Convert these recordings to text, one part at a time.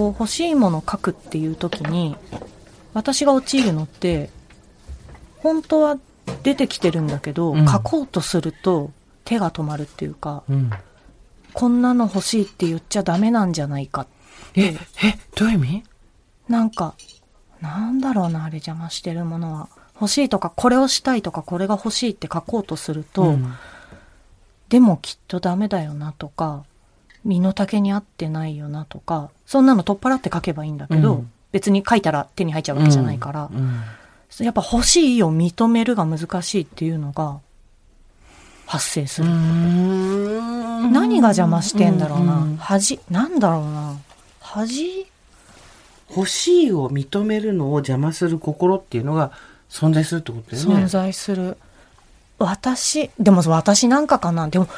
こう欲しいものを書くっていう時に、私が陥るのって、本当は出てきてるんだけど、うん書こうとすると手が止まるっていうか、うん。こんなの欲しいって言っちゃダメなんじゃないか。え、え、どういう意味？なんか、なんだろうな、あれ邪魔してるものは。欲しいとか、これをしたいとか、これが欲しいって書こうとすると、うんでもきっとダメだよなとか、身の丈に合ってないよなとか、そんなの取っ払って書けばいいんだけど、うん別に書いたら手に入っちゃうわけじゃないから、うんやっぱ欲しいを認めるが難しいっていうのが発生すうる。ん何が邪魔してんだろうな。ん恥なんだろうな。恥？欲しいを認めるのを邪魔する心っていうのが存在するってことだよね。存在する。私、でも私なんかかな。でも、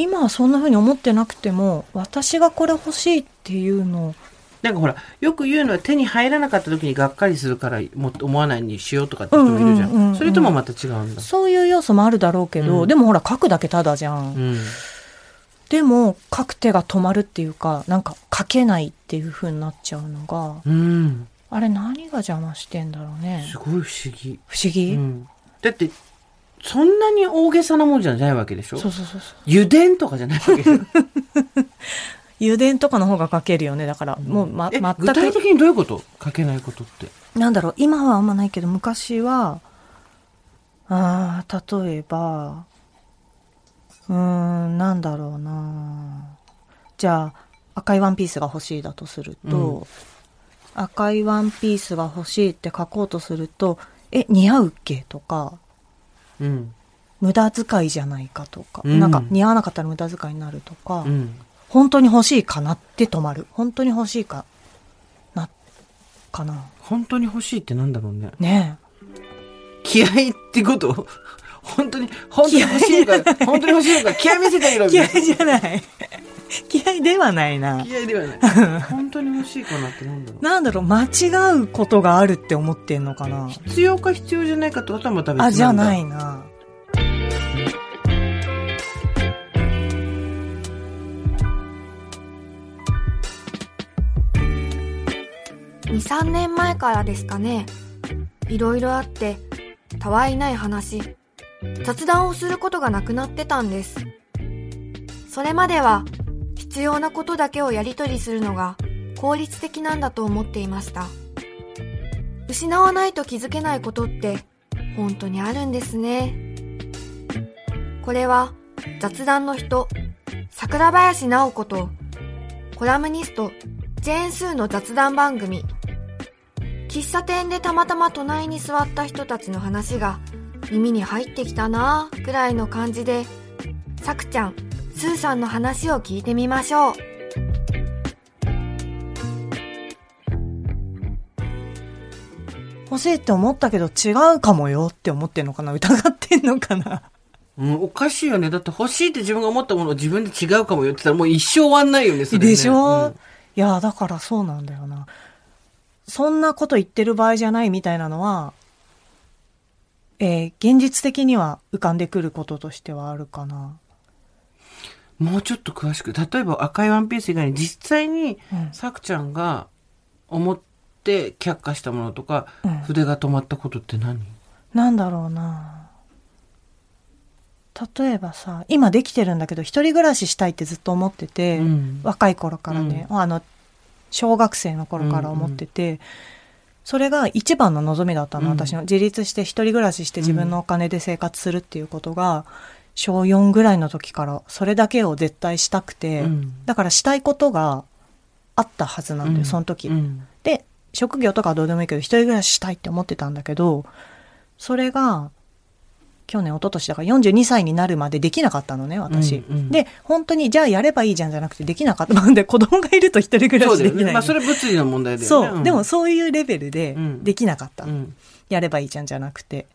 今はそんな風に思ってなくても、私がこれ欲しいっていうのを、なんかほら、よく言うのは手に入らなかった時にがっかりするからもっと思わないにしようとかって人もいるじゃん。うんうんうんうんそれともまた違うんだ。そういう要素もあるだろうけど、うんでもほら書くだけただじゃん。うん。でも書く手が止まるっていうか、なんか書けないっていう風になっちゃうのが、うん。あれ何が邪魔してんだろうねす。ごい不思議。不思議、うん。だって、そんなに大げさなもんじゃないわけでしょ？そうそうそうそう。油田とかじゃないわけでしょ？油田とかの方が書けるよね。だから、もう、ま、え全具体く、的にどういうこと？書けないことって。なんだろう、今はあんまないけど、昔は、ああ、例えば、うーん、なんだろうなじゃあ、赤いワンピースが欲しいだとすると、うん赤いワンピースが欲しいって書こうとすると、え、似合うっけ？とか、うん。無駄遣いじゃないかとか、うんなんか似合わなかったら無駄遣いになるとか、うん。本当に欲しいかなって止まる。本当に欲しいかな、かな。本当に欲しいってなんだろうね。ね気合ってこと？本当に、本当に欲しいのか、本当に欲しいのか、気合見せてあげろえ。みたいな。じゃない。気合ではないな。気合ではない。本当に欲しいかなってなんだろう。なんだろう、間違うことがあるって思ってんのかな。必要か必要じゃないかってことはまた別なんだ。あ、じゃないな。2、3年前からですかね。いろいろあって、たわいない話、雑談をすることがなくなってたんです。それまでは、必要なことだけをやり取りするのが効率的なんだと思っていました。失わないと気づけないことって、本当にあるんですね。これは、雑談の人、桜林直子と、コラムニスト、ジェーンスーの雑談番組、喫茶店でたまたま隣に座った人たちの話が耳に入ってきたなぁくらいの感じで、さくちゃん、スーさんの話を聞いてみましょう。欲しいって思ったけど違うかもよって思ってんのかな疑ってんのかなうん、おかしいよね。だって欲しいって自分が思ったものを自分で違うかも言ってたらもう一生終わんないよね、それねでしょ、うんいや、だからそうなんだよな。そんなこと言ってる場合じゃないみたいなのは、えー現実的には浮かんでくることとしてはあるかな。もうちょっと詳しく。例えば赤いワンピース以外に実際にうん、さくちゃんが思って却下したものとか、うん。筆が止まったことって何？なんだろうな。例えばさ、今できてるんだけど、一人暮らししたいってずっと思ってて、うん。若い頃からね、あの、小学生の頃から思ってて、それが一番の望みだったの、うん。私の。自立して一人暮らしして自分のお金で生活するっていうことが、小4ぐらいの時からそれだけを絶対したくて、うんだからしたいことがあったはずなんだよ、うんその時。うんで、職業とかはどうでもいいけど、一人暮らししたいって思ってたんだけど、それが、去年、一昨年だから42歳になるまでできなかったのね、私。うんうんで、本当に、じゃあやればいいじゃんじゃなくてできなかったので、子供がいると一人暮ら。しできない。まあそれ物理の問題だよね。そう、んでも、そういうレベルでうんできなかった。うん。やればいいじゃんじゃなくて。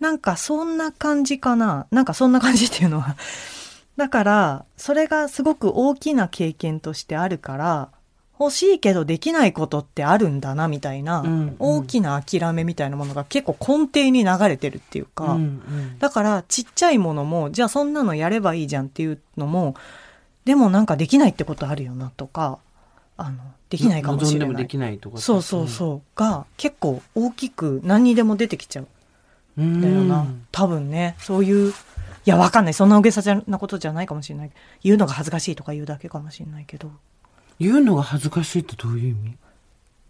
なんかそんな感じかな。なんかそんな感じっていうのは。だから、それがすごく大きな経験としてあるから、欲しいけどできないことってあるんだな、みたいな、うんうん大きな諦めみたいなものが結構根底に流れてるっていうか、うんうんだからちっちゃいものも、じゃあそんなのやればいいじゃんっていうのも、でもなんかできないってことあるよなとか、あの、できないかもしれない。望んでもできないとか。そうそうそう。が、結構大きく何にでも出てきちゃうだよな。多分ね、そういう、いや、わかんない。そんな大げさなことじゃないかもしれない。言うのが恥ずかしいとか言うだけかもしれないけど。言うのが恥ずかしいってどういう意味？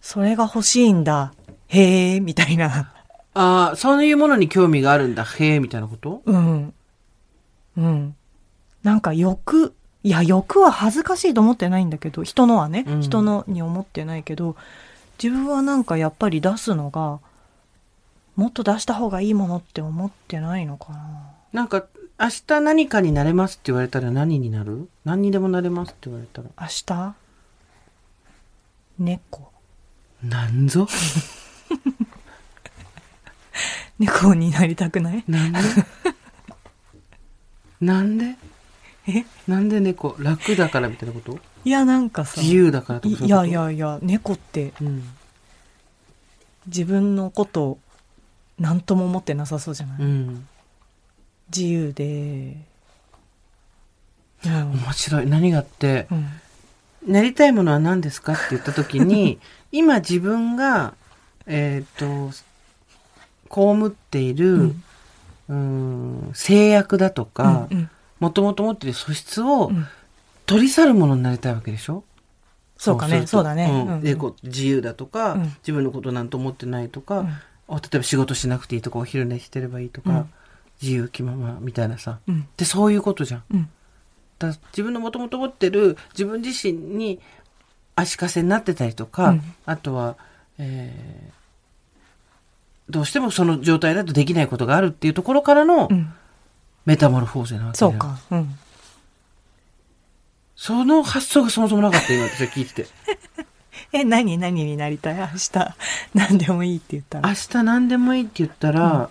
それが欲しいんだ。へえ、みたいな。ああ、そういうものに興味があるんだ。へえ、みたいなこと？うん。うん。なんか欲、いや、欲は恥ずかしいと思ってないんだけど、人のはね、うん人のに思ってないけど、自分はなんかやっぱり出すのが、もっと出した方がいいものって思ってないのかな。なんか、明日何かになれますって言われたら何になる？何にでもなれますって言われたら。明日？猫。なんぞ？猫になりたくない？なんで？なんで？え？なんで猫？楽だからみたいなこと？いや、なんかさ、自由だからとかいやいやいや、猫ってうん。自分のこと何とも思ってなさそうじゃない、うん。自由で、うん。面白い。何があって、うん。なりたいものは何ですか？って言った時に、今自分が、えっ、と、被っている、うん。うん、制約だとか、うんもともと持っている素質をうん。取り去るものになりたいわけでしょ？そうかね、そうだね。うん。うん。でこう自由だとか、うん。自分のことなんと思ってないとか、例えば仕事しなくていいとかお昼寝してればいいとか、うん自由気ままみたいなさうんでそういうことじゃん。うんだ自分のもともと持ってる自分自身に足かせになってたりとか、うんあとは、えーどうしてもその状態だとできないことがあるっていうところからのうんメタモルフォーゼなわけそうか。うん。その発想がそもそもなかった今私は聞いてて。え、何何になりたい？明日。何でもいいって言ったら。明日何でもいいって言ったら、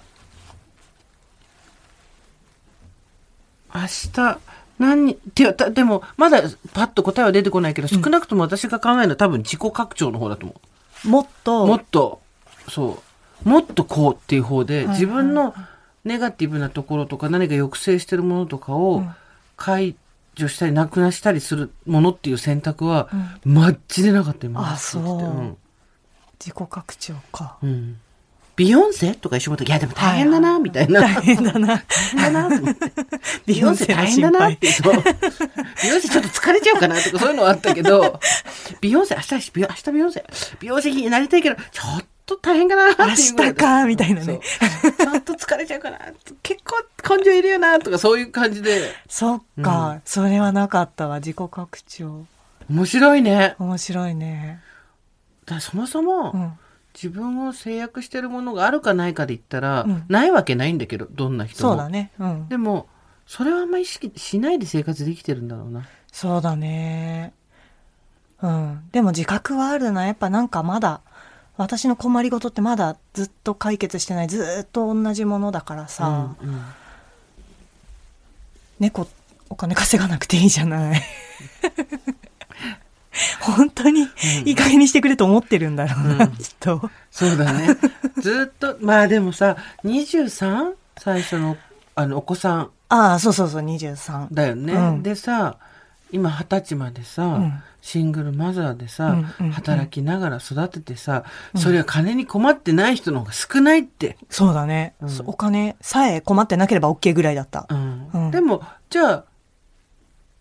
明日何に、てかたでもまだパッと答えは出てこないけど、少なくとも私が考えるのは多分自己拡張の方だと思もっう。と、もっと、そう、もっとこうっていう方で、はい自分のネガティブなところとか何か抑制してるものとかうをん解除したりなくなしたりするものっていう選択は、マッチでなかった今あそううん自己拡張か。うん。ビヨンセとか一緒にいやでも大変だな、みたいな。大変だな。大変だな。ビヨンセ大変だなって、そう。ビヨンセちょっと疲れちゃうかなとかそういうのはあったけど、ビヨンセ、明日、ビヨ明日ビヨンセ、ビヨンセになりたいけど、ちょっと大変かなっていう明日か、みたいなね。ちょっと疲れちゃうかな。結構根性いるよなとかそういう感じで。そっか、それはなかったわ、自己拡張。面白いね。面白いね。だそもそも、うん。自分を制約してるものがあるかないかで言ったら、うんないわけないんだけど、どんな人も。そうだね。うん。でも、それはあんまり意識しないで生活できてるんだろうな。そうだね。うん。でも自覚はあるな。やっぱなんかまだ、私の困りごとってまだずっと解決してない。ずーっと同じものだからさ、うんうん猫、お金稼がなくていいじゃない。本当にいい加減にしてくれと思ってるんだろうな、うんきっと。そうだね。ずっと、まあでもさ、23? 最初の、あの、お子さんああ、そうそうそう、23。だよね。うんでさ、今二十歳までさ、うんシングルマザーでさ、うんうんうん働きながら育ててさ、それは金に困ってない人の方が少ないって。そうだね、うんそお金さえ困ってなければ OK ぐらいだった。うんうんでも、じゃあ、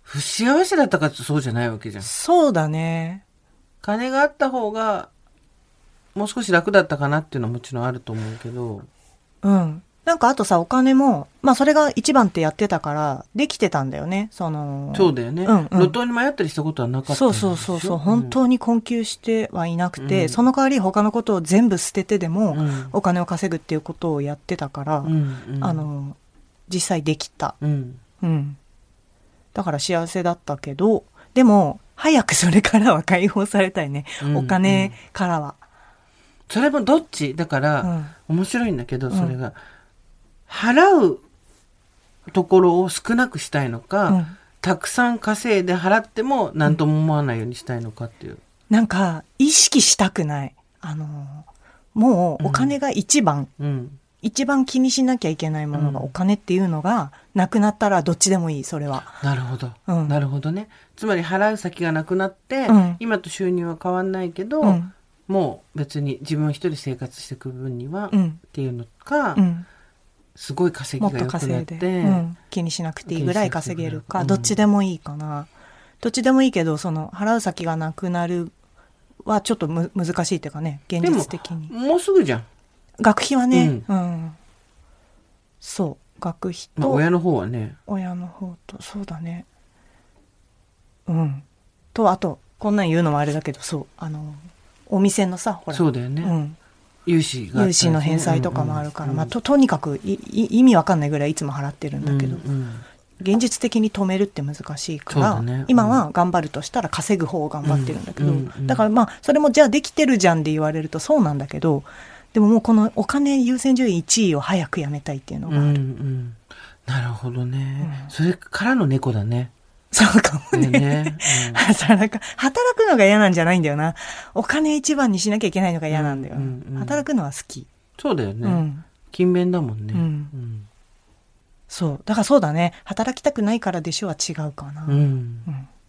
不幸せだったかってそうじゃないわけじゃん。そうだね。金があった方が、もう少し楽だったかなっていうのはもちろんあると思うけど、うん。なんかあとさ、お金も、まあそれが一番ってやってたから、できてたんだよね。その、そうだよね。うんうん。路頭に迷ったりしたことはなかったそうそうそうそう、本当に困窮してはいなくて、うん。その代わり他のことを全部捨ててでも、うん。お金を稼ぐっていうことをやってたから、うんうん。あの、実際できた。うん。うん。だから幸せだったけど、でも、早くそれからは解放されたいね。うんお金からは。それもどっち？だから、うん。面白いんだけど、うんそれが、払うところを少なくしたいのか、うんたくさん稼いで払っても何とも思わないようにしたいのかっていう。なんか、意識したくない。あの、もうお金が一番うん。一番気にしなきゃいけないものがお金っていうのが、なくなったらどっちでもいい、それは。なるほど、うんなるほどねつまり払う先がなくなって、うん今と収入は変わんないけど、うん。もう別に自分一人生活していく分には、っうん。ていうのか、うん。すごい稼もっとぎが良くなっ稼いで、て、うん、気にしなくていいぐらい稼げるか、うんどっちでもいいかな。どっちでもいいけど、その、払う先がなくなるはちょっとむ難しいっていうかね、現実的に。もうすぐじゃん、学費はね、うん。そう、学費と、まあ、親の方はね親の方と、そうだね。うん。と、あと、こんなん言うのもあれだけど、そう、あの、お店のさ、ほら、そうだよね、うん。融資融資の返済とかもあるから、うんまあ、と、とにかく意味わかんないぐらいいつも払ってるんだけど、うんうん。現実的に止めるって難しいから、ね。うん。今は頑張るとしたら稼ぐ方を頑張ってるんだけど、うんうんうん。だからまあそれもじゃあできてるじゃんって言われるとそうなんだけどでももうこのお金優先順位1位を早くやめたいっていうのがある、うんうん。なるほどね、うん。それからの猫だねそうかもね。ねね、働く、働くのが嫌なんじゃないんだよな。お金一番にしなきゃいけないのが嫌なんだよ。うんうんうん働くのは好き。そうだよね、うん。勤勉だもんね、うんうんそう。だからそうだね。働きたくないからでしょは違うかな。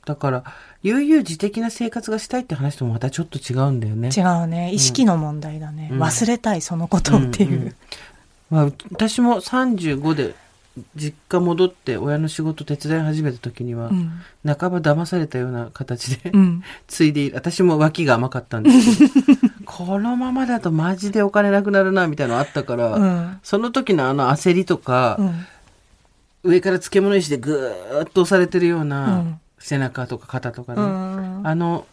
だから悠々自適な生活がしたいって話ともまたちょっと違うんだよね違うね。意識の問題だね。うん忘れたい、そのことっていう。まあ、私も35で実家戻って親の仕事手伝い始めた時には、うん。半ば騙されたような形で、うん。ついで私も脇が甘かったんですけど このままだとマジでお金なくなるなみたいなのあったから、うん。その時のあの焦りとか、うん。上から漬物石でぐーっと押されてるよううなん背中とか肩とかね、うんあの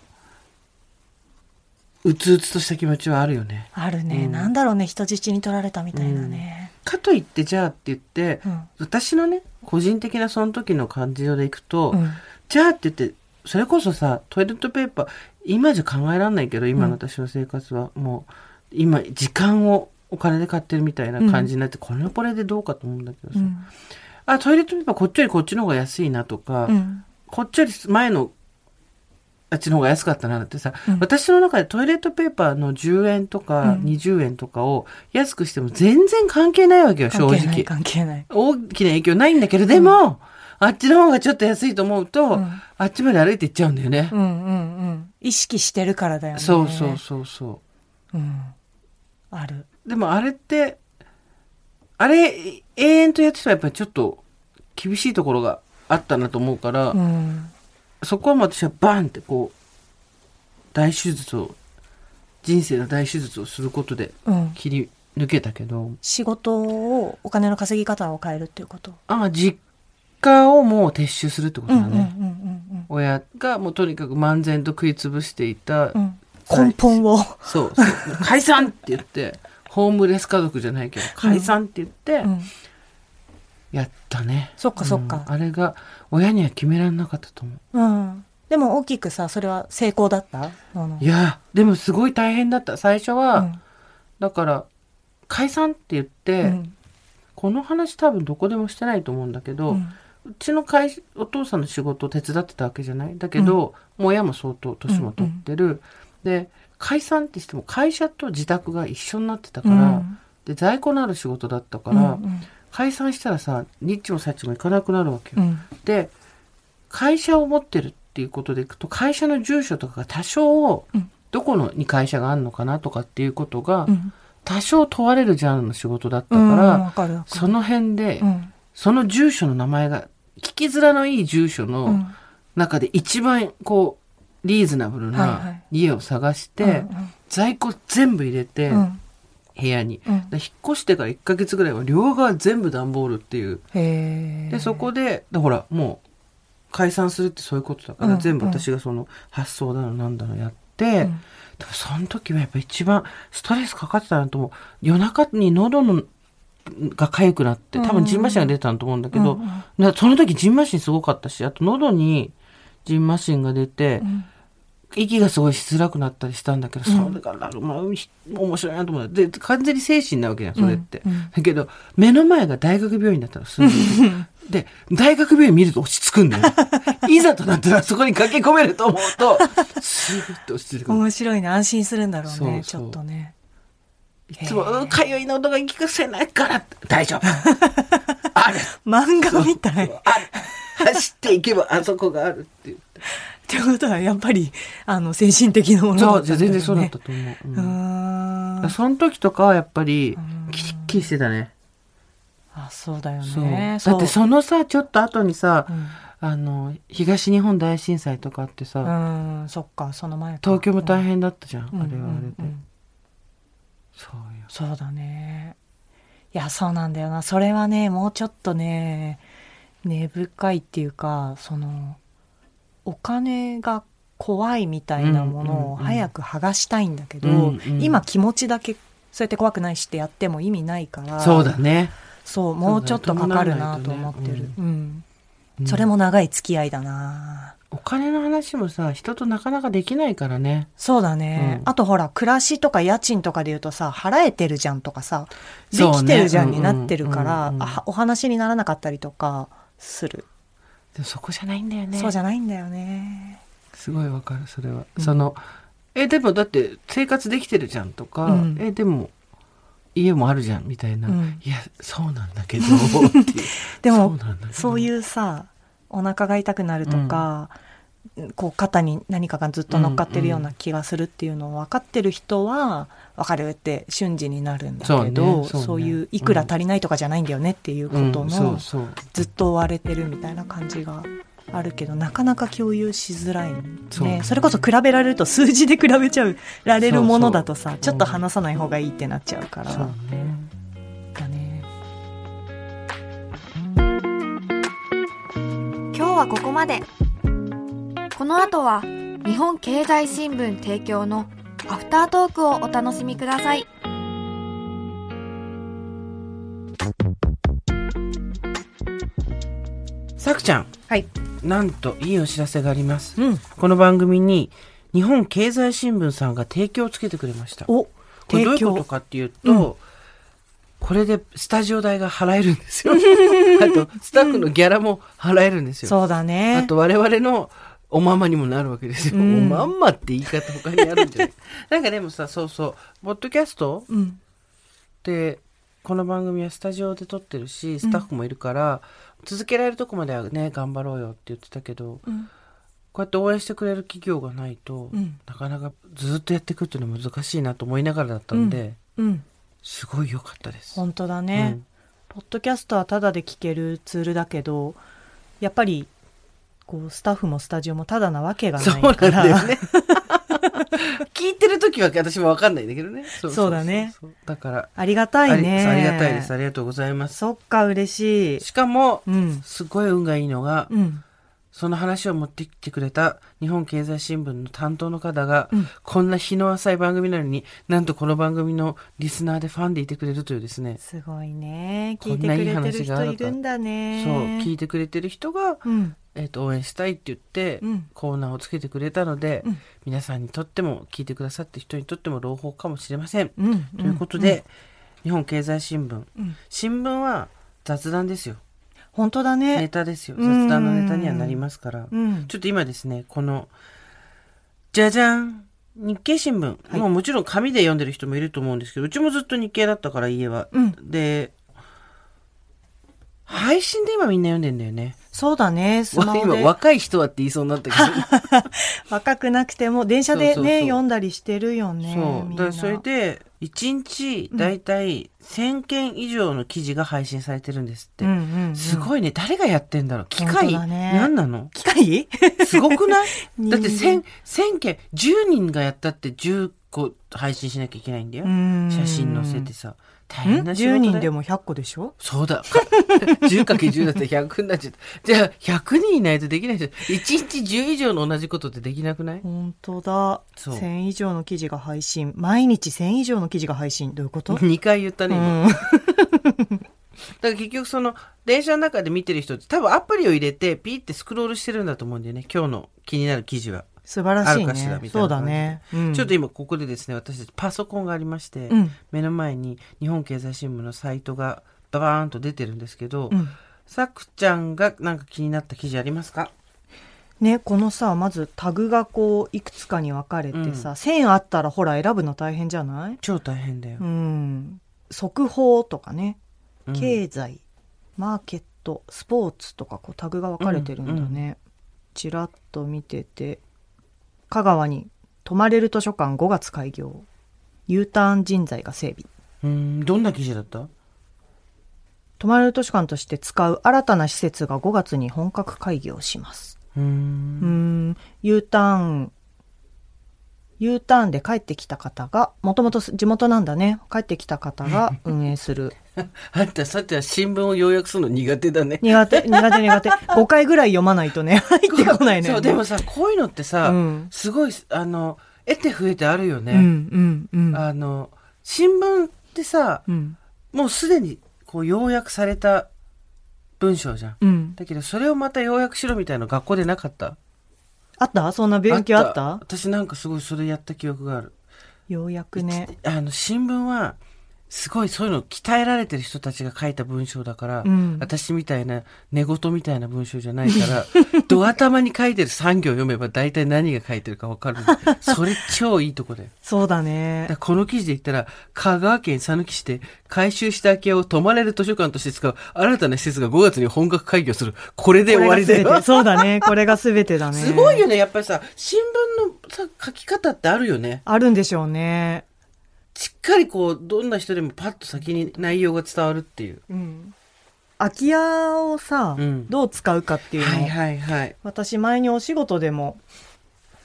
うつうつとした気持ちはあるよね。あるね、うんなんだろうね人質に取られたみたいなね、かといってじゃあって言って、うん。私のね個人的なその時の感情でいくと、うん。じゃあって言ってそれこそさトイレットペーパー今じゃ考えられないけど今の私の生活はもう今時間をお金で買ってるみたいな感じになって、これはこれでどうかと思うんだけどさ、うん。あトイレットペーパーこっちよりこっちの方が安いなとか、うん。こっちより前のあっちの方が安かったなってさ、うん。私の中でトイレットペーパーの10円とかうん。20円とかを安くしても全然関係ないわけよ、正直。関係ない大きな影響ないんだけど、でも、あっちの方がちょっと安いと思うと、うん。あっちまで歩いて行っちゃうんだよね。うんうんうん意識してるからだよね。そうそうそうそう。ん。ある。う。でもあれって、あれ、永遠とやってたらやっぱりちょっと厳しいところがあったなと思うから、うんそこはもう私はバンってこう、大手術を、人生の大手術をすることでうん。切り抜けたけど、仕事をお金の稼ぎ方を変えるっていうこと？ああ、実家をもう撤収するってことうんうんうんだね。親がもうとにかく漫然と食いつぶしていた、うんうん。根本を。そう、そう。解散って言って、ホームレス家族じゃないけど、解散って言ってう、んやったね。そっかそっか。うんあれが、親には決められなかったと思う。うん。でも大きくさそれは成功だった？あの。いや、でもすごい大変だった。最初は、うん。だから、解散って言って、うん。この話多分どこでもしてないと思うんだけど、ううんちの会社お父さんの仕事を手伝ってたわけじゃない？だけど、もう親も相当年も取ってる、で解散ってしても会社と自宅が一緒になってたから、うん。で在庫のある仕事だったから、うんうん解散したらさニッチもサッチも行かなくなるわけよ。うん。で会社を持ってるっていうことでいくと会社の住所とかが多少、うん。どこのに会社があるのかなとかっていうことが、うん。多少問われるジャンルの仕事だったうんから、わかるわかる。その辺で、うん。その住所の名前が聞きづらのいい住所うのん。中で一番こうリーズナブルない。家を探して、うん。在庫全部入れて、うん部屋に。うん。で引っ越してから1ヶ月ぐらいは両側全部段ボールっていう。で、そこで、でほら、もう解散するってそういうことだから、うん全部私がその発想だのなんだのやって、うん。でもその時はやっぱ一番ストレスかかってたなと思う。夜中に喉のが痒くなって、多分ジンマシンが出たんと思うんだけど、うんうんなその時ジンマシンすごかったし、あと喉にジンマシンが出て、うん息がすごいしづらくなったりしたんだけど、うんそれがなる、まあ、ひ面白いなと思う。で、完全に精神なわけじゃん、それって。だけど、目の前が大学病院だったの、住んで大学病院見ると落ち着くんだよ。いざとなったらそこに駆け込めると思うと、スーッと落ち着くる。面白いね安心するんだろうねちょっとねいつも、うん、かゆい喉が聞かせないから、大丈夫。ある。漫画みたい。っある。走っていけばあそこがあるって言って。てことは、やっぱり、あの、精神的なものだったんだよね全然そうだったと思う。ううんーん。その時とかはやっぱりうん、キリッキリしてたね。あ、そうだよ。ね。だってそのさ、ちょっと後にさう、ん。あの、東日本大震災とかあってさ、うん、そっか、その前か東京も大変だったじゃん。うんあれはあれでうんうん。そうよ。そうだね。いや、そうなんだよな。それはね、もうちょっとね、根深いっていうか、その、お金が怖いみたいなものをうんうんうん早く剥がしたいんだけど、うんうん今気持ちだけ、そうやって怖くないしってやっても意味ないから、そうだね。そう、もうちょっとかかるなと思ってる。うん。それも長い付き合いだな。お金の話もさ、人となかなかできないからね。そうだね、うんあとほら、暮らしとか家賃とかで言うとさ、払えてるじゃんとかさ、できてるじゃんにうんなってるから、うんうんあお話にならなかったりとかする。でもそこじゃないんだよね。そうじゃないんだよね。すごいわかる、それは。うんその、え、でもだって生活できてるじゃんとか、うんえ、でも家もあるじゃんみたいな。うんいや、そうなんだけど、っていう。でもそういうさ、お腹が痛くなるとか、こう肩に何かがずっと乗っかってるような気がするっていうのを分かってる人は分かるって瞬時になるんだけどそううねいういくら足りないとかじゃないんだよね。っていうことう。ん、そのうそう。ずっと追われてるみたいな感じがあるけどなかなか共有しづらいね。それこそ比べられると数字で比べちゃうられるものだとさちょっと話さない方がいいってなっちゃうから。そうね。だね。今日はここまで。この後は日本経済新聞提供のアフタートークをお楽しみください。さくちゃん、はいなんといいお知らせがあります。うんこの番組に日本経済新聞さんが提供をつけてくれました。こおれどう提供いうことかっていうと、うんこれでスタジオ代が払えるんですよ。あと、スタッフのギャラも払えるんですよ。そうだねあと、我々のおままにもなるわけですよ。うん。おまんまって言い方他にあるんじゃない？なんかでもさ、そうそう、ポッドキャスト？うん。で、この番組はスタジオで撮ってるし、スタッフもいるから、続けられるとこまではね、頑張ろうよって言ってたけど、うん。こうやって応援してくれる企業がないと、うん。なかなかずっとやっていくっていうのは難しいなと思いながらだったんで、うん。すごい良かったです。本当だね、ポッドキャストはタダで聞けるツールだけどやっぱりこうスタッフもスタジオもタダなわけがそうないから。だよね。聞いてる時は私もわかんないんだけどね。そそうだねそう。だから、ありがたいね。ありがたいです。ありがとうございます。そっか嬉しい。しかも、うん。すごい運がいいのが、うん。その話を持ってきてくれた日本経済新聞の担当の方が、うん。こんな日の浅い番組なのに、なんとこの番組のリスナーでファンでいてくれるというですね。すごいね。聞いてくれてる人いるんだね。そう、聞いてくれてる人が、うんえっ、と、応援したいって言って、うんコーナーをつけてくれたので、うん皆さんにとっても、聞いてくださって人にとっても朗報かもしれません。うんということで、日本経済新聞。うん新聞は雑談ですよ。本当だねネタですよ。うん雑談のネタにはなりますから。うんちょっと今ですね、この、じゃじゃん日経新聞、はいもちろん紙で読んでる人もいると思うんですけど、うちもずっと日経だったから家は。うんで、配信で今みんな読んでんだよね。そうだねスマホ今で若い人はって言いそうになったけど。若くなくても電車でねそうそうそう読んだりしてるよねそう。だそれで、1日だいたい1000件以上の記事が配信されてるんですって。うんうんうんすごいね。誰がやってんだろう？機械？ね何なの？機械？すごくない？だって1000、1000件、10人がやったって10個配信しなきゃいけないんだよ。写真載せてさ。大変な仕事10だよ人でも100個でしょ？そうだ。10かけ10だって100になっちゃった。じゃあ、100人いないとできないじゃん。1日10以上の同じことってできなくない？本当だそう1000以上の記事が配信毎日1000以上の記事が配信どういうこと ?2 回言ったね、今。うん だから結局その、電車の中で見てる人って多分アプリを入れてピーってスクロールしてるんだと思うんだよね。今日の気になる記事は。素晴らしいね。そうだみたいな感じね、うん。ちょっと今ここでですね、私たちパソコンがありまして、うん。目の前に日本経済新聞のサイトがババーンと出てるんですけど、うん。さくちゃんがなんか気になった記事ありますか？ね、このさ、まずタグがこう、いくつかに分かれてさ、うん。線あったらほら選ぶの大変じゃない？超大変だよ。う。ん。速報とかね、うん。経済、マーケット、スポーツとかこうタグが分かれてるんだね。ちらっと見てて、香川に泊まれる図書館5月開業。U ターン人材が整備。うん、どんな記事だった？泊まれる図書館として使う新たな施設が5月に本格開業します。う。うんーん、U ターン、U ターンで帰ってきた方が、もともと地元なんだね。帰ってきた方が 運営する。あんたさては新聞を要約するの苦手だね。苦手、苦手苦手。5回ぐらい読まないとね、入ってこないね。そう、でもさ、こういうのってさ、うんすごい、あの、得て増えてあるよね。うん、うん、うん。あの、新聞ってさ、うん、もうすでにこう要約された文章じゃん。うん。だけど、それをまた要約しろみたいな学校でなかった？あった？そんな勉強あった？私なんかすごいそれやった記憶がある。ようやくね。あの、新聞は、すごいそういうの鍛えられてる人たちが書いた文章だから、うん私みたいな寝言みたいな文章じゃないから、ド頭に書いてる産業読めば大体何が書いてるかわかる。それ超いいとこだよ。そうだだねから。この記事で言ったら、香川県佐貫市で改修した空き家を泊まれる図書館として使う新たな施設が5月に本格開業する。これで終わりだよ。そうだね。これが全てだね。すごいよね。やっぱりさ、新聞のさ、書き方ってあるよね。あるんでしょうね。しっかりこう、どんな人でもパッと先に内容が伝わるっていう。うん。空き家をさ、うんどう使うかっていうのを、はいはいはい。私前にお仕事でも、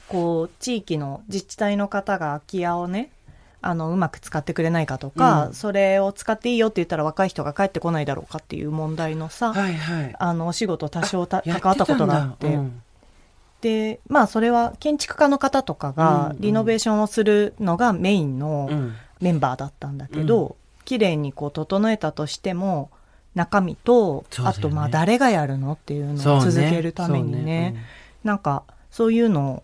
こう、地域の自治体の方が空き家をね、あの、うまく使ってくれないかとか、うんそれを使っていいよって言ったら若い人が帰ってこないだろうかっていう問題のさ、はいはい。あの、お仕事多少たや関わったことがあっやて、うんで、まあそれは建築家の方とかがうんリノベーションをするのがメインのうん。メンバーだったんだけど、綺麗にこう整えたとしても、中身と、ね。あとまあ誰がやるのっていうのを続けるためにそうね、なんかそういうのを、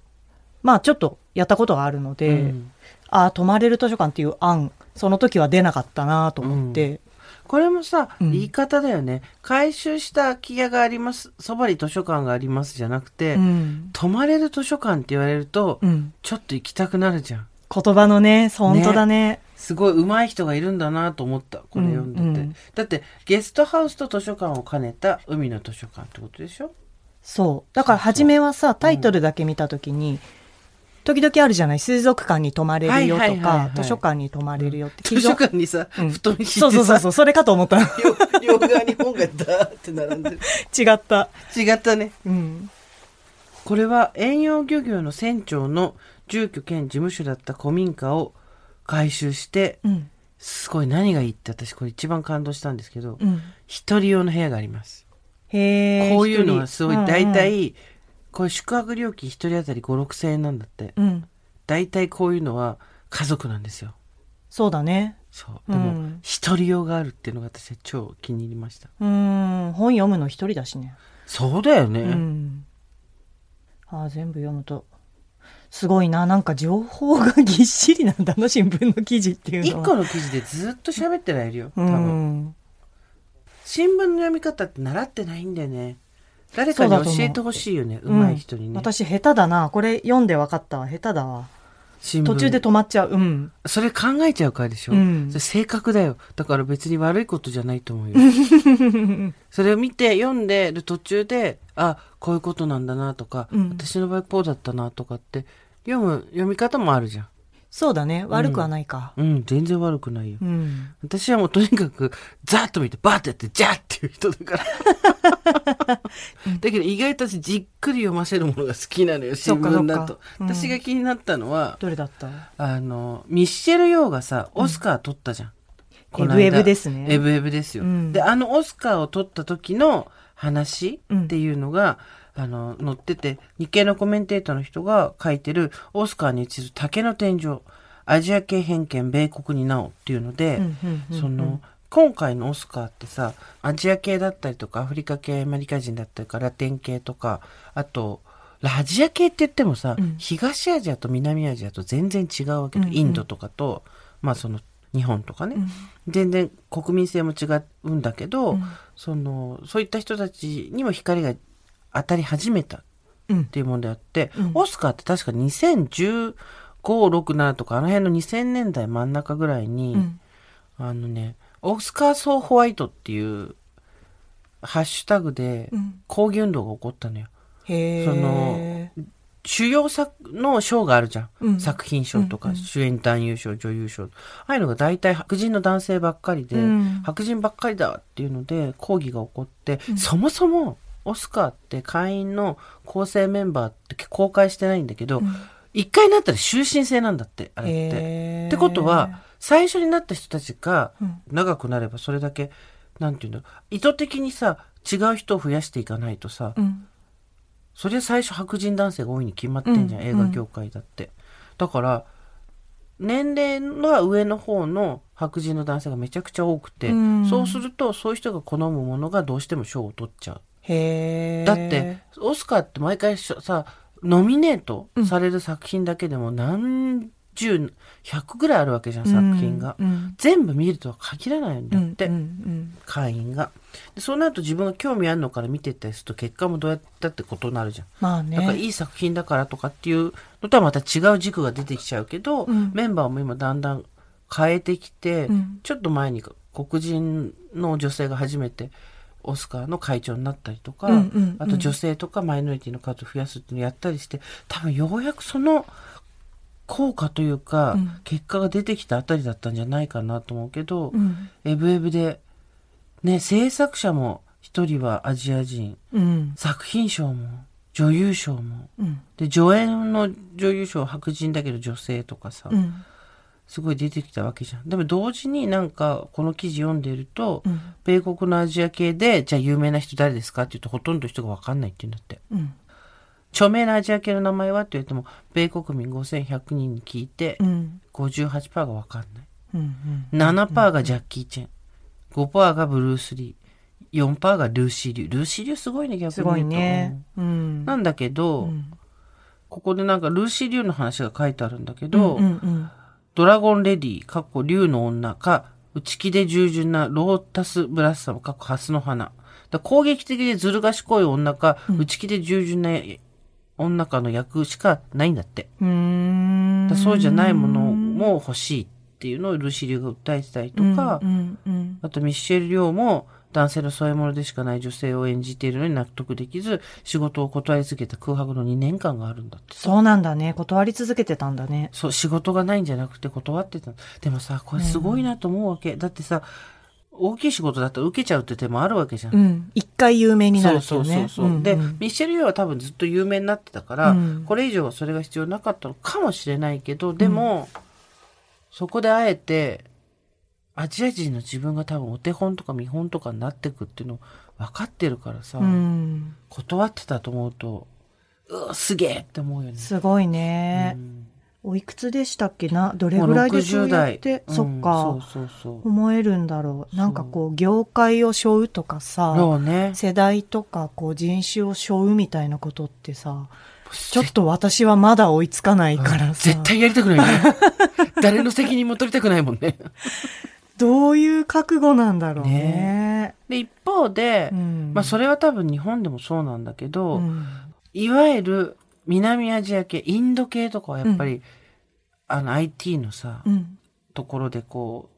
まあちょっとやったことがあるのうで、んうん。ああ、泊まれる図書館っていう案、その時は出なかったなと思って、これもさ、うん言い方だよね。回収した空き家があります、そばに図書館がありますじゃなくて、うん。泊まれる図書館って言われると、うん。ちょっと行きたくなるじゃん。言葉のね、本当だね。すごい上手い人がいるんだなと思った。これ読んでて。うんうんだって、ゲストハウスと図書館を兼ねた海の図書館ってことでしょ？そう。だから初めはさ、タイトルだけ見たときに、時々あるじゃない？水族館に泊まれるよとはいはいはいはかい、図書館に敷まれるよって。図書館にさ、うん布団敷いてさ、そうそうそうそう、それかと思った。両側に本がダーって並んでる。った。違ったね。うん。これは遠洋漁業の船長の住居兼事務所だった古民家を改修して、うん。すごい何がいいって私これ一番感動したんですけど、うん。一人用の部屋があります。へえ。こういうのはすごい、大、体、これ宿泊料金一人当たり5、6千円なんだって。うん。大体こういうのは家族なんですよ。そうだね。そう。でもうん、一人用があるっていうのが私は超気に入りました。うん。本読むの一人だしね。そうだよね。うん。ああ、全部読むと。すごいな。なんか情報がぎっしりなんだな、新聞の記事っていう一のは。個の記事でずっと喋ってられるよ。多う分。ん。新聞の読み方って習ってないんだよね。誰かに教えてほしいよね。上手い人にね。私下手だな。これ読んで分かったわ。下手だわ。途中で止まっちゃう。うん。それ考えちゃうからでしょ、うん性格だよ。だから別に悪いことじゃないと思うよ。それを見て読んでる途中で、あ、こういうことなんだなとか、うん私の場合こうだったなとかって、読む、読み方もあるじゃん。そうだね。悪くはないか。うん、全然悪くないよ。うん。私はもうとにかく、ザーッと見て、バーッとやって、ジャーっていう人だから。だけど意外と私じっくり読ませるものが好きなのよ、新聞だとか。うん私が気になったのは、どれだった？あの、ミッシェル・ヨーがさ、オスカー取ったじゃん。この間エブエブですねエブエブですよ。うんで、あのオスカーを取った時の話っていうのが、あの、載ってて、日系のコメンテーターの人が書いてる、オスカーに映る竹の天井、アジア系偏見、米国になおっていうので、うんうんうんうん。その、今回のオスカーってさ、アジア系だったりとか、アフリカ系アメリカ人だったりとか、ラテン系とか、あと、アジア系って言ってもさ、うん。東アジアと南アジアと全然違うわけで、うんうん。インドとかと、まあその、日本とかね、全然国民性も違うんだけど、うん。その、そういった人たちにも光が当たり始めたうんっていうもんであって、うんオスカーって確か2015、6、7とかあの辺の2000年代真ん中ぐらいに、うん。あのね、オスカー・ソー・ホワイトっていうハッシュタグでうん。抗議運動が起こったのよ。へえ。その、主要作の賞があるじゃん。うん作品賞とか、うんうん主演男優賞、女優賞。ああいうのが大体白人の男性ばっかりで、うん白人ばっかりだっていうので抗議が起こって、そもそもオスカーって会員の構成メンバーって公開してないんだけど、一、回なったら終身制なんだって、あれって。ってことは、最初になった人たちがうん長くなればそれだけ、なんていうんだろう意図的にさ、違う人を増やしていかないとさ、うん。そりゃ最初白人男性が多いに決まってんじゃん、うん映画業界だって。だから、年齢は上の方の白人の男性がめちゃくちゃ多くて、うんそうするとそういう人が好むものがどうしても賞を取っちゃう。へえ。だって、オスカーって毎回さ、ノミネートされる作品だけでも何十、100ぐらいあるわけじゃん、作品が。うん。全部見るとは限らないんだって。うんうん会員がでそうなると自分が興味あるのから見てったりすると結果もどうやったってことになるじゃんまあね。だからいい作品だからとかっていうのとはまた違う軸が出てきちゃうけど、うんメンバーも今だんだん変えてきて、うんちょっと前に黒人の女性が初めてオスカーの会長になったりとか、うんうんうんあと女性とかマイノリティの数を増やすっていうのをやったりして多分ようやくその効果というか、うん結果が出てきたあたりだったんじゃないかなと思うけど、うん。エブエブで、ね、制作者も一人はアジア人、うん。作品賞も、女優賞も、うん。で、助演の女優賞は白人だけど女性とかさ、うん。すごい出てきたわけじゃん。でも同時になんか、この記事読んでいると、うん。米国のアジア系で、じゃあ有名な人誰ですか？って言うとほとんど人がわかんないって言うんだって。うん。著名なアジア系の名前はって言っても、米国民5100人に聞いてう、ん。58%がわかんない。うん。7%がジャッキー・チェン、5%がブルース・リー、4%がルーシー・リュウ。ルーシー・リュウすごいね、逆に。すごいね。うん。なんだけど、うんここでなんかルーシー・リュウの話が書いてあるんだけど、うんうんドラゴン・レディ、かっこ竜の女か、内気で従順なロータス・ブラッサム、かっこハスの花。だ攻撃的でずる賢い女か、内気で従順な女かの役しかないんだって。だそうじゃないものも欲しいっていうのをルーシー・リュウが訴えてたりとか、うんうんあとミッシェル・リョウも男性の添え物でしかない女性を演じているのに納得できず、仕事を断り続けた空白の2年間があるんだって。そうなんだね。断り続けてたんだね。そう、仕事がないんじゃなくて断ってた。でもさ、これすごいなと思うわけ。だってさ、大きい仕事だったら受けちゃうって手もあるわけじゃん。うん。一回有名になるっていうね。そうそうそう。で、んんミッシェル・リョウは多分ずっと有名になってたから、うんこれ以上はそれが必要なかったのかもしれないけど、でも、そこであえて、アジア人の自分が多分お手本とか見本とかになってくっていうの分かってるからさ、うん。断ってたと思うと、うわすげえって思うよね。すごいね。うんおいくつでしたっけな？どれぐらいでそうやって、うんそっか、そうそうそう。思えるんだろう。なんかこう、業界を背負うとかさ、ね。世代とかこう人種を背負うみたいなことってさ、ちょっと私はまだ追いつかないからさ、絶対やりたくないね。誰の責任も取りたくないもんね。どういう覚悟なんだろうね。で、一方で、うん。まあそれは多分日本でもそうなんだけど、うん。いわゆる南アジア系、インド系とかはやっぱり、あの IT のさ、うん。ところでこ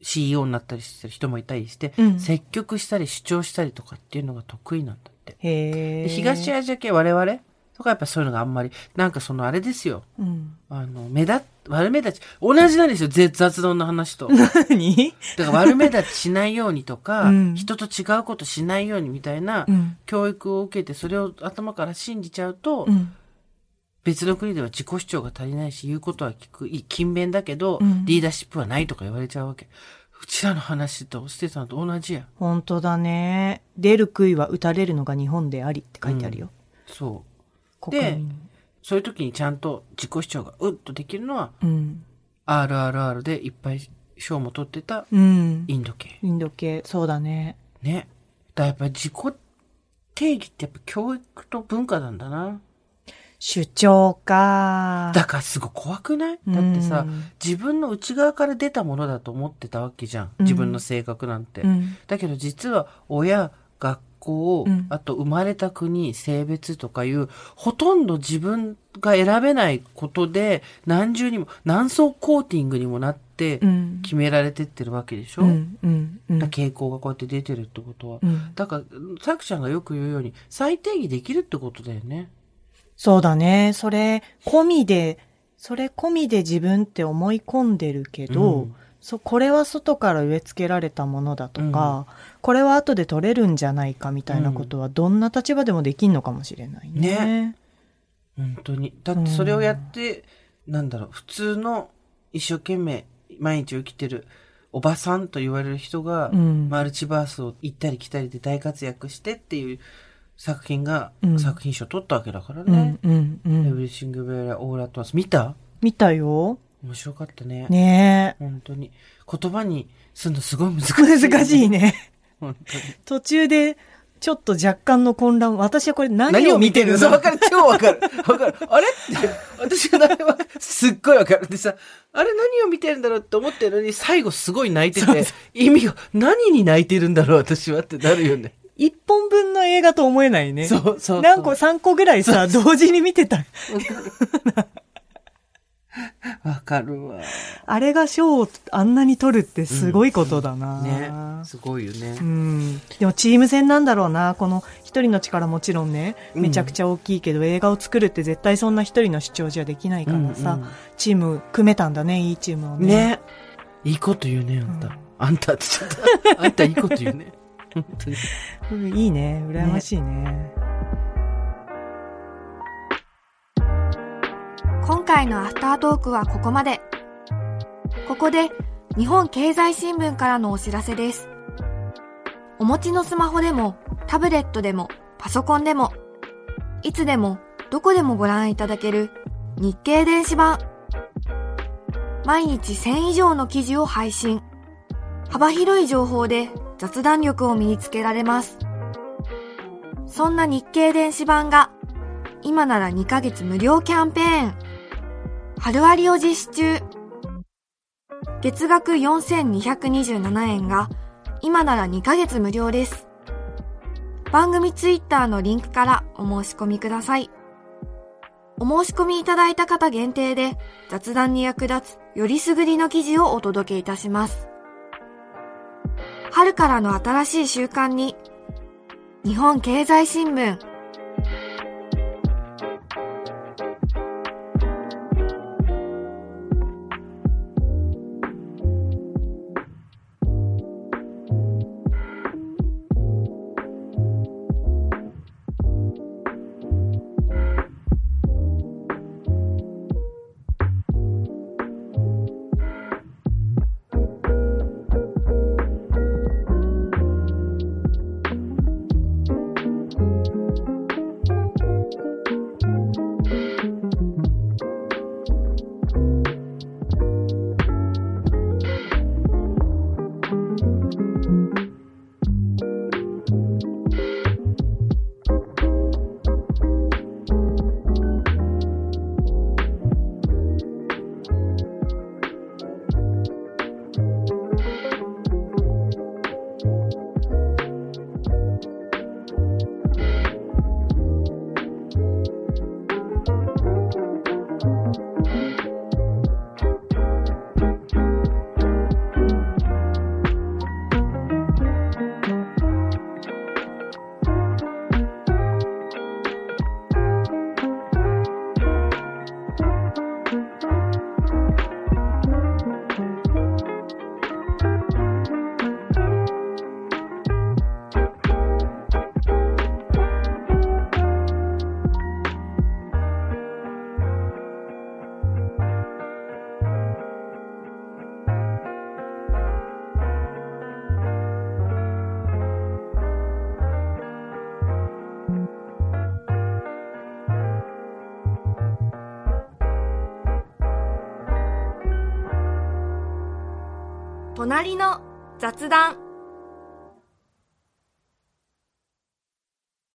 う、CEO になったりしてる人もいたりして、うん。積極したり主張したりとかっていうのが得意なんだって。東アジア系我々とかやっぱそういうのがあんまり、なんかそのあれですよ。うん。あの、目立っ、悪目立ち、同じなんですよ、ぜ雑談の話と。何？だから悪目立ちしないようにとか、うん人と違うことしないようにみたいなうん。教育を受けて、それを頭から信じちゃうと、うん。別の国では自己主張が足りないし、言うことは聞く、勤勉だけど、うんリーダーシップはないとか言われちゃうわけ。うちらの話とステさんと同じやん。本当だね。出る杭は打たれるのが日本でありって書いてあるよ。そう。国民。そういう時にちゃんと自己主張がうっとできるのは、うん。RRR でいっぱい賞も取ってたうん。インド系。インド系、そうだね。ね。だやっぱり自己定義ってやっぱ教育と文化なんだな。主張か。だからすごい怖くない？だってさうん、自分の内側から出たものだと思ってたわけじゃん。自分の性格なんて。うん。だけど実は親、学校、うんあと生まれた国、性別とかいう、ほとんど自分が選べないことで、何重にも、何層コーティングにもなってう、ん。決められてってるわけでしょ、うん。うん。うん。だ傾向がこうやって出てるってことは。うんだから、さくちゃんがよく言うように、再定義できるってことだよね。そうだね。それ、込みで、それ込みで自分って思い込んでるけど、うんそ、これは外から植え付けられたものだとか、これは後で取れるんじゃないかみたいなことは、どんな立場でもできんのかもしれないね。ね本当に。だってそれをやって、なんだろう、普通の一生懸命毎日生きてるおばさんと言われる人が、うんマルチバースを行ったり来たりで大活躍してっていう作品が、うん作品賞取ったわけだからうんね。、うん、うエん。ブリシング・ベア・オーラ・トマス。見た？見たよ。面白かったね。ね本当に。言葉にするのすごい難しい、え。難しい。ね。本当に。途中で、ちょっと若干の混乱。私はこれ何を見てるの？わかる、超わかる。わかる。あれ？って、私があれは、すっごいわかる。でさ、あれ何を見てるんだろうって思ってるのに、最後すごい泣いてて、意味が、何に泣いてるんだろう、私はってなるよね。一本分の映画と思えないね。そうそうそう何個、3個ぐらいさ、同時に見てた。わかるわ。あれが賞をあんなに取るってすごいことだな。ね。すごいよねう。ん。でもチーム戦なんだろうな。この一人の力もちろんね、うんめちゃくちゃ大きいけど、映画を作るって絶対そんな一人の主張じゃできないからさ、うんうんチーム組めたんだね、いいチームをね。ね。いいこと言うね、あんた。うんあんたってちゃった。あんたいいこと言うね。本当に。うんいいね。羨ましいね。今回のアフタートークはここまで。ここで日本経済新聞からのお知らせです。お持ちのスマホでもタブレットでもパソコンでもいつでもどこでもご覧いただける日経電子版。毎日1000以上の記事を配信。幅広い情報で雑談力を身につけられます。そんな日経電子版が今なら2ヶ月無料キャンペーン。春割を実施中。月額4227円が今なら2ヶ月無料です。番組ツイッターのリンクからお申し込みください。お申し込みいただいた方限定で雑談に役立つよりすぐりの記事をお届けいたします。春からの新しい習慣に日本経済新聞りの雑談。